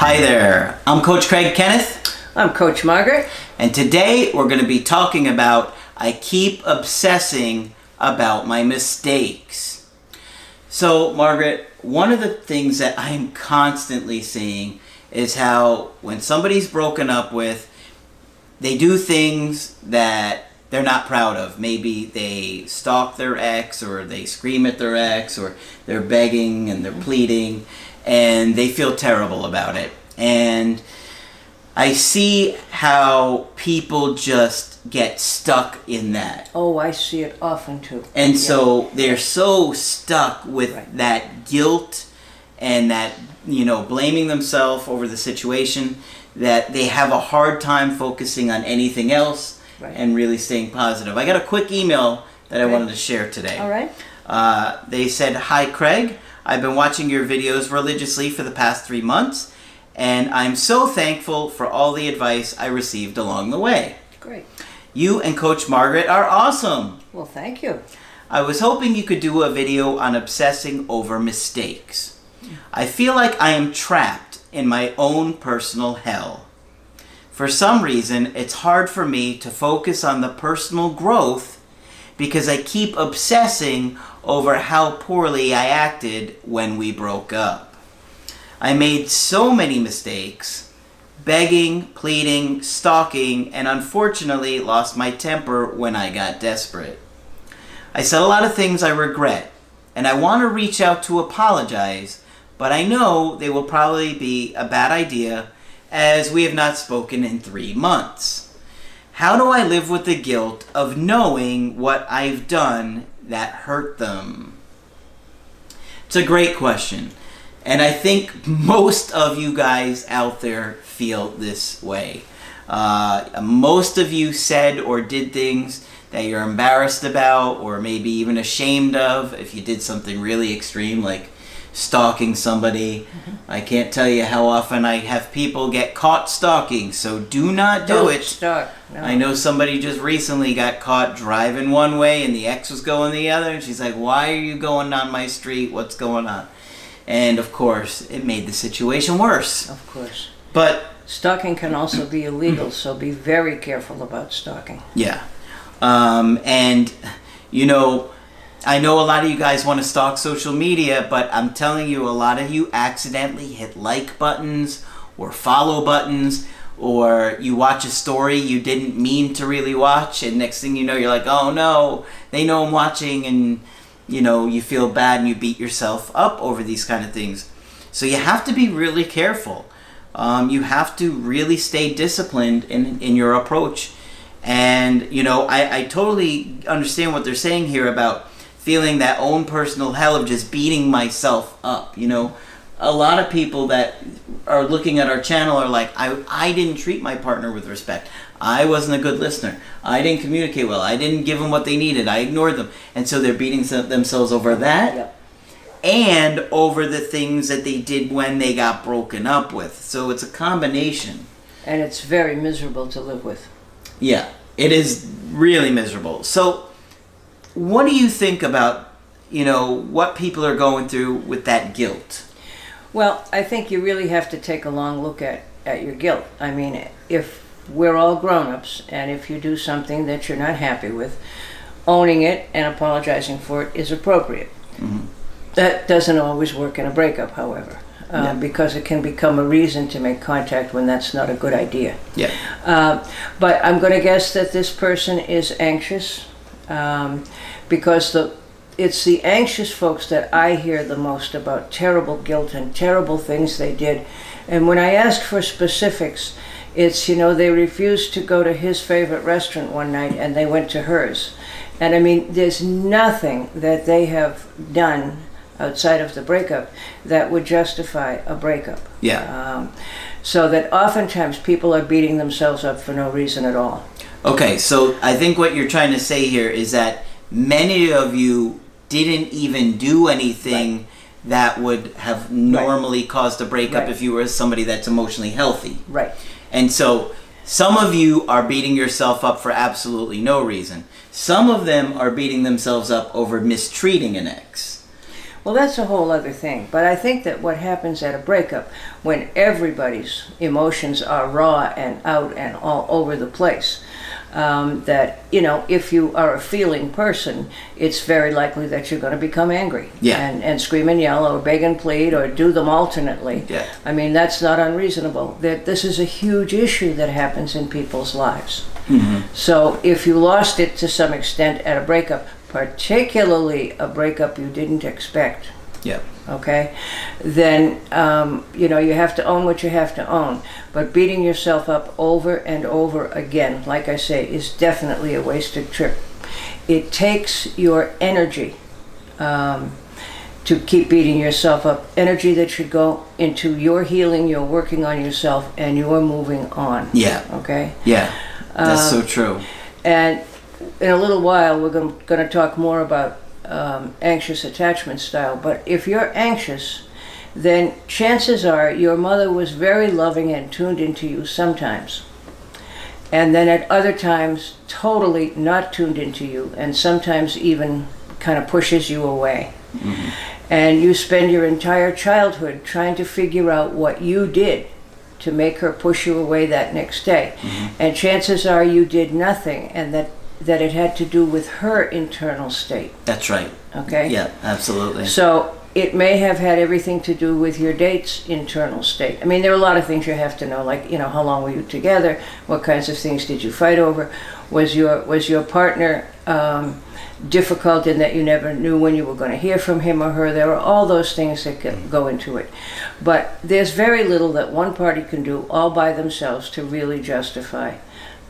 Hi there, I'm Coach Craig Kenneth, I'm Coach Margaret. and today we're going to be talking about I keep obsessing about my mistakes. So, Margaret, one of the things that I'm constantly seeing is how when somebody's broken up with, they do things that they're not proud of. Maybe they stalk their ex, or they scream at their ex, or they're begging and they're pleading, and they feel terrible about it. And I see how people just get stuck in that. Oh, I see it often too. And Yeah. so they're so stuck with Right. that guilt and that, you know, blaming themselves over the situation that they have a hard time focusing on anything else Right. and really staying positive. I got a quick email that I wanted to share today. All right. Uh, they said, Hi, Craig. I've been watching your videos religiously for the past three months, and I'm so thankful for all the advice I received along the way. Great. You and Coach Margaret are awesome. Well, thank you. I was hoping you could do a video on obsessing over mistakes. I feel like I am trapped in my own personal hell. For some reason, it's hard for me to focus on the personal growth because I keep obsessing over how poorly I acted when we broke up. I made so many mistakes begging, pleading, stalking, and unfortunately lost my temper when I got desperate. I said a lot of things I regret, and I want to reach out to apologize, but I know they will probably be a bad idea as we have not spoken in three months. How do I live with the guilt of knowing what I've done that hurt them? It's a great question. And I think most of you guys out there feel this way. Uh, most of you said or did things that you're embarrassed about, or maybe even ashamed of if you did something really extreme like stalking somebody. I can't tell you how often I have people get caught stalking, so do not do Don't it. Start. No. I know somebody just recently got caught driving one way and the ex was going the other, and she's like, Why are you going on my street? What's going on? And of course, it made the situation worse. Of course. But Stalking can also be illegal, so be very careful about stalking. yeah. Um, and, you know, I know a lot of you guys want to stalk social media, but I'm telling you, a lot of you accidentally hit like buttons or follow buttons, or you watch a story you didn't mean to really watch, and next thing you know, you're like, oh no, they know I'm watching, and you know, you feel bad and you beat yourself up over these kind of things. So you have to be really careful. Um, you have to really stay disciplined in, in your approach. And, you know, I, I totally understand what they're saying here about feeling that own personal hell of just beating myself up. You know, a lot of people that are looking at our channel are like, I, I didn't treat my partner with respect. I wasn't a good listener. I didn't communicate well. I didn't give them what they needed. I ignored them. And so they're beating themselves over that Yep. and over the things that they did when they got broken up with. So it's a combination. And it's very miserable to live with. Yeah, it is really miserable. So, what do you think about, you know, what people are going through with that guilt? Well, I think you really have to take a long look at, at your guilt. I mean, if we're all grown ups, and if you do something that you're not happy with, owning it and apologizing for it is appropriate. That doesn't always work in a breakup, however, uh, Yeah. because it can become a reason to make contact when that's not a good idea. Yeah. Uh, but I'm going to guess that this person is anxious um, because the it's the anxious folks that I hear the most about terrible guilt and terrible things they did. And when I ask for specifics, it's you know they refused to go to his favorite restaurant one night and they went to hers. And I mean, there's nothing that they have done outside of the breakup that would justify a breakup. Yeah. Um, so that oftentimes people are beating themselves up for no reason at all. Okay, so I think what you're trying to say here is that many of you didn't even do anything that would have normally caused a breakup Right. if you were somebody that's emotionally healthy. Right. And so some of you are beating yourself up for absolutely no reason. Some of them are beating themselves up over mistreating an ex. Well, that's a whole other thing. But I think that what happens at a breakup, when everybody's emotions are raw and out and all over the place, um, that, you know, if you are a feeling person, it's very likely that you're going to become angry. Yeah. And, and scream and yell or beg and plead or do them alternately. Yeah. I mean, that's not unreasonable. That this is a huge issue that happens in people's lives. So if you lost it to some extent at a breakup, particularly a breakup you didn't expect, Yeah. okay, then um, you know you have to own what you have to own. But beating yourself up over and over again, like I say, is definitely a wasted trip. It takes your energy um, to keep beating yourself up. Energy that should go into your healing, your working on yourself, and your moving on. Yeah. Okay. Yeah. That's so true. And in a little while, we're going to talk more about um, anxious attachment style. But if you're anxious, then chances are your mother was very loving and tuned into you sometimes. And then at other times, totally not tuned into you, and sometimes even kind of pushes you away. And you spend your entire childhood trying to figure out what you did to make her push you away that next day. And chances are you did nothing, and that, that it had to do with her internal state. That's right. Okay? Yeah, absolutely. So it may have had everything to do with your date's internal state. I mean, there are a lot of things you have to know, like you know, how long were you together? What kinds of things did you fight over? Was your was your partner um, difficult in that you never knew when you were going to hear from him or her? There are all those things that can go into it, but there's very little that one party can do all by themselves to really justify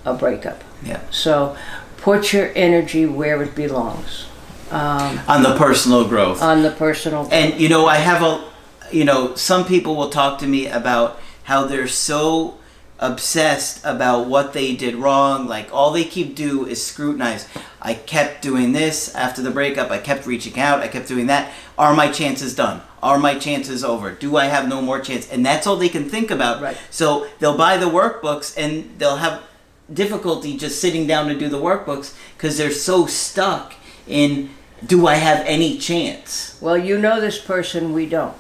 a breakup. Yeah. So put your energy where it belongs. Um, On the personal growth. on the personal And you know, I have a, you know, some people will talk to me about how they're so obsessed about what they did wrong. Like all they keep do is scrutinize. I kept doing this after the breakup. I kept reaching out. I kept doing that. Are my chances done? Are my chances over? Do I have no more chance? And that's all they can think about. Right. So they'll buy the workbooks and they'll have difficulty just sitting down to do the workbooks because they're so stuck in do I have any chance? Well, you know this person, we don't.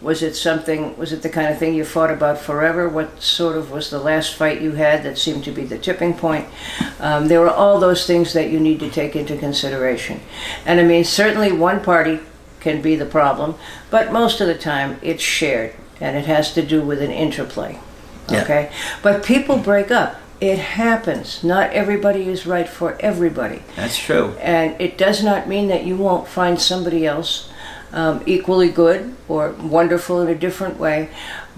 Was it something, was it the kind of thing you fought about forever? What sort of was the last fight you had that seemed to be the tipping point? Um, there were all those things that you need to take into consideration. And I mean, certainly one party can be the problem, but most of the time it's shared and it has to do with an interplay. Yeah. Okay? But people break up. It happens. Not everybody is right for everybody. That's true. And it does not mean that you won't find somebody else um, equally good or wonderful in a different way.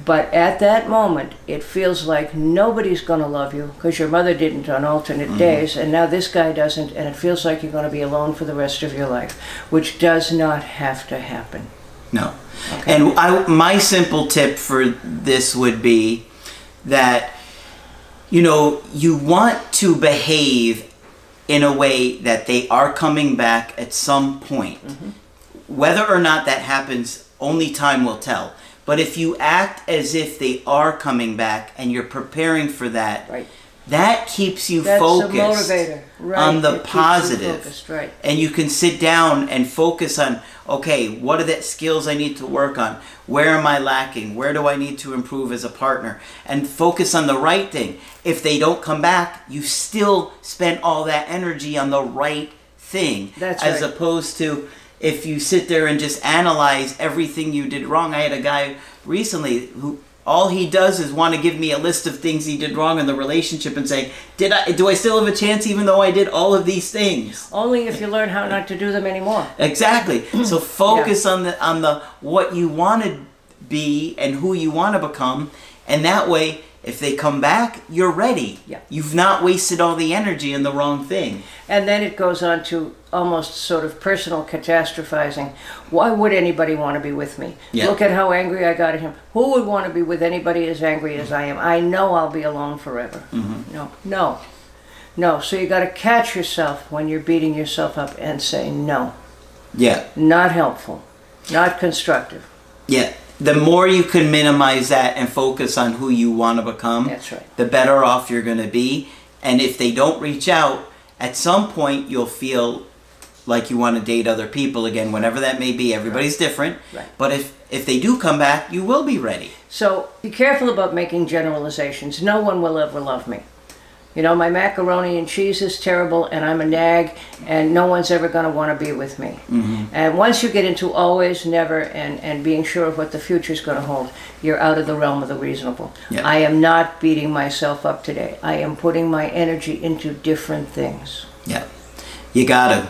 But at that moment, it feels like nobody's going to love you because your mother didn't on alternate days, and now this guy doesn't, and it feels like you're going to be alone for the rest of your life, which does not have to happen. No. And I, my simple tip for this would be that, you know, you want to behave in a way that they are coming back at some point. Mm-hmm. Whether or not that happens, only time will tell. But if you act as if they are coming back and you're preparing for that, Right. That keeps you That's focused right? on the It positive. focused, right? and you can sit down and focus on okay what are the skills i need to work on? Where am i lacking? Where do i need to improve as a partner? And focus on the right thing. If they don't come back you still spent all that energy on the right thing. That's as right. opposed to if you sit there and just analyze everything you did wrong. I had a guy recently who all he does is want to give me a list of things he did wrong in the relationship and say did i do i still have a chance even though i did all of these things Only if you learn how not to do them anymore. Exactly. So focus on the on the what you want to be and who you want to become, and that way If they come back, you're ready. Yeah. You've not wasted all the energy in the wrong thing. And then it goes on to almost sort of personal catastrophizing. Why would anybody want to be with me? Yeah. Look at how angry I got at him. Who would want to be with anybody as angry as I am? I know I'll be alone forever. Mm-hmm. No, no, no. So you got to catch yourself when you're beating yourself up and say no. Yeah. Not helpful, not constructive. Yeah. The more you can minimize that and focus on who you want to become, That's right. the better off you're going to be. And if they don't reach out, at some point you'll feel like you want to date other people again, whenever that may be. Everybody's different. Right. But if if they do come back, you will be ready. So be careful about making generalizations. No one will ever love me. You know, my macaroni and cheese is terrible, and I'm a nag, and no one's ever going to want to be with me. Mm-hmm. And once you get into always, never, and, and being sure of what the future is going to hold, you're out of the realm of the reasonable. Yeah. I am not beating myself up today. I am putting my energy into different things. Yeah. You got to.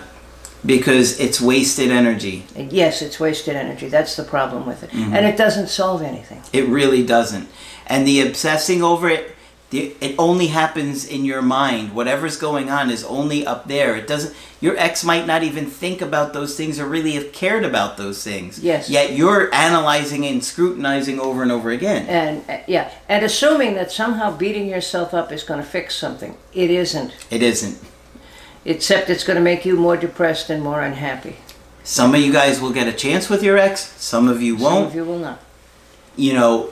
Because it's wasted energy. Yes, it's wasted energy. That's the problem with it. Mm-hmm. And it doesn't solve anything. It really doesn't. And the obsessing over it, the, it only happens in your mind. Whatever's going on is only up there. It doesn't. Your ex might not even think about those things or really have cared about those things. Yes. Yet you're analyzing and scrutinizing over and over again. And uh, yeah, and assuming that somehow beating yourself up is going to fix something. It isn't. It isn't. except it's going to make you more depressed and more unhappy. Some of you guys will get a chance with your ex. Some of you won't. Some of you will not. you know,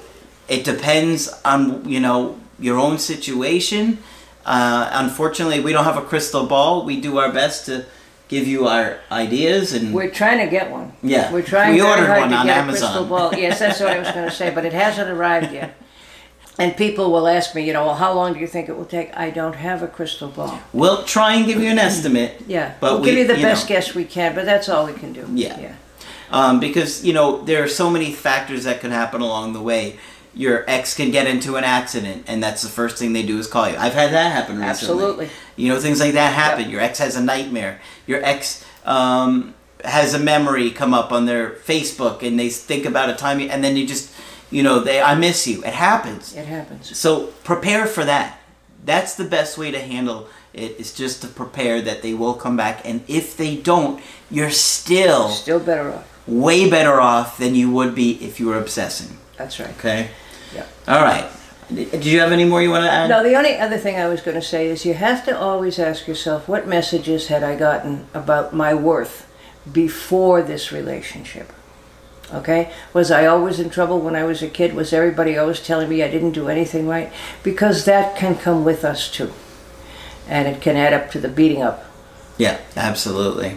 it depends on you know your own situation. Uh, unfortunately, we don't have a crystal ball. We do our best to give you our ideas and We're trying to get one. Yeah. We're trying We very ordered hard one to on get Amazon. a crystal ball. Yes, that's what I was going to say, but it hasn't arrived yet. And people will ask me, you know, well, how long do you think it will take? I don't have a crystal ball. we'll try and give you an estimate. Yeah, But we'll we- give you the you best know. guess we can, but that's all we can do. Yeah. yeah. Um, because you know there are so many factors that can happen along the way. Your ex can get into an accident, and that's the first thing they do is call you. I've had that happen recently. Absolutely. You know things like that happen. Your ex has a nightmare. Your ex um, has a memory come up on their Facebook, and they think about a time, and then you just, you know, they I miss you. It happens. It happens. So prepare for that. That's the best way to handle it. Is just to prepare that they will come back, and if they don't, you're still Still better off. way better off than you would be if you were obsessing. That's right. Okay. Yeah. All right. Did you have any more you want to add? No, the only other thing I was going to say is you have to always ask yourself what messages had I gotten about my worth before this relationship? Okay? Was I always in trouble when I was a kid? Was everybody always telling me I didn't do anything right? Because that can come with us too. And it can add up to the beating up. Yeah, absolutely.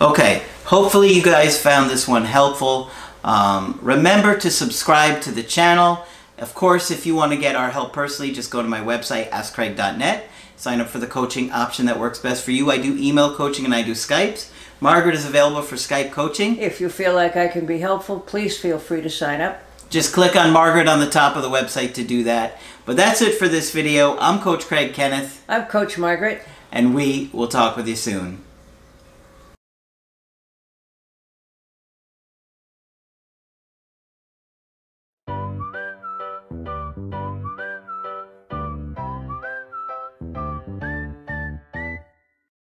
Okay. Hopefully you guys found this one helpful. Um, remember to subscribe to the channel. Of course, if you want to get our help personally, just go to my website, askcraig.net. Sign up for the coaching option that works best for you. I do email coaching and I do Skypes. Margaret is available for Skype coaching. If you feel like I can be helpful, please feel free to sign up. Just click on Margaret on the top of the website to do that. But that's it for this video. I'm Coach Craig Kenneth, I'm Coach Margaret. and we will talk with you soon.